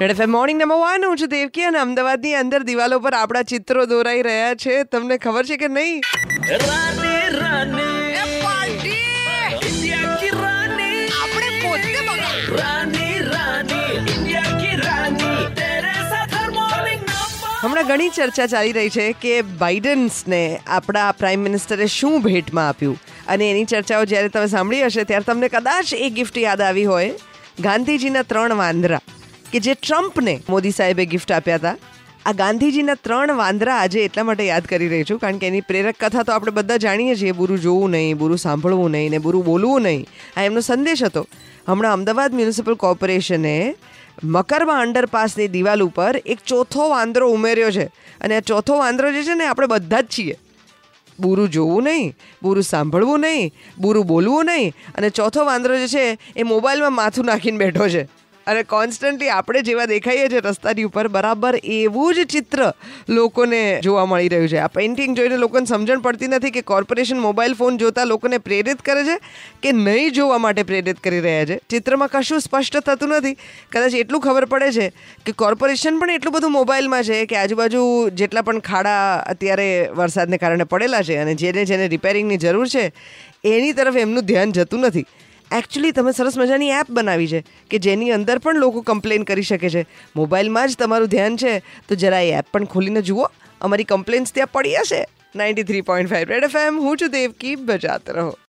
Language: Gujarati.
Red FM morning number one હું છું દેવકી અને અમદાવાદની અંદર દિવાલો પર આપણા ચિત્રો દોરાઈ રહ્યા છે. તમને ખબર છે કે નહીં? હમણાં ઘણી ચર્ચા ચાલી રહી છે કે બાઇડન્સને આપણા પ્રાઇમ મિનિસ્ટરે શું ભેટમાં આપ્યું? અને એની ચર્ચાઓ જ્યારે તમે સાંભળી હશે ત્યારે તમને કદાચ એ ગિફ્ટ યાદ આવી હોય. ગાંધીજીના ત્રણ વાંદરા. કે જે ટ્રમ્પને મોદી સાહેબે ગિફ્ટ આપ્યા હતા. આ ગાંધીજીના ત્રણ વાંદરા આજે એટલા માટે યાદ કરી રહી છું, કારણ કે એની પ્રેરક કથા તો આપણે બધા જાણીએ છીએ, બુરું જોવું નહીં, બુરું સાંભળવું નહીં ને બુરું બોલવું નહીં. આ એમનો સંદેશ હતો. હમણાં અમદાવાદ મ્યુનિસિપલ કોર્પોરેશને મકરમાં અંડરપાસની દિવાલ ઉપર એક ચોથો વાંદરો ઉમેર્યો છે. અને આ ચોથો વાંદરો જે છે ને, આપણે બધા જ છીએ. બુરું જોવું નહીં, બુરું સાંભળવું નહીં, બુરું બોલવું નહીં. અને ચોથો વાંદરો જે છે, એ મોબાઈલમાં માથું નાખીને બેઠો છે. અને કોન્સ્ટન્ટલી આપણે જેવા દેખાઈએ છીએ રસ્તાની ઉપર, બરાબર એવું જ ચિત્ર લોકોને જોવા મળી રહ્યું છે. આ પેઇન્ટિંગ જોઈને લોકોને સમજણ પડતી નથી કે કોર્પોરેશન મોબાઈલ ફોન જોતા લોકોને પ્રેરિત કરે છે કે નહીં જોવા માટે પ્રેરિત કરી રહ્યા છે. ચિત્રમાં કશું સ્પષ્ટ થતું નથી. કદાચ એટલું ખબર પડે છે કે કોર્પોરેશન પણ એટલું બધું મોબાઈલમાં છે કે આજુબાજુ જેટલા પણ ખાડા અત્યારે વરસાદને કારણે પડેલા છે અને જેને જેને રિપેરિંગની જરૂર છે, એની તરફ એમનું ધ્યાન જતું નથી. એકચ્યુઅલી તમે સરસ મજાની એપ બનાવી છે કે જેની અંદર પણ લોકો કમ્પ્લેન કરી શકે છે. મોબાઈલમાં જ તમારું ધ્યાન છે, તો જરા એ એપ પણ ખોલીને જુઓ. અમારી કમ્પ્લેન્સ ત્યાં પડી હશે. Ninety three point five red F M હું છું દેવકી, બજાત રહો.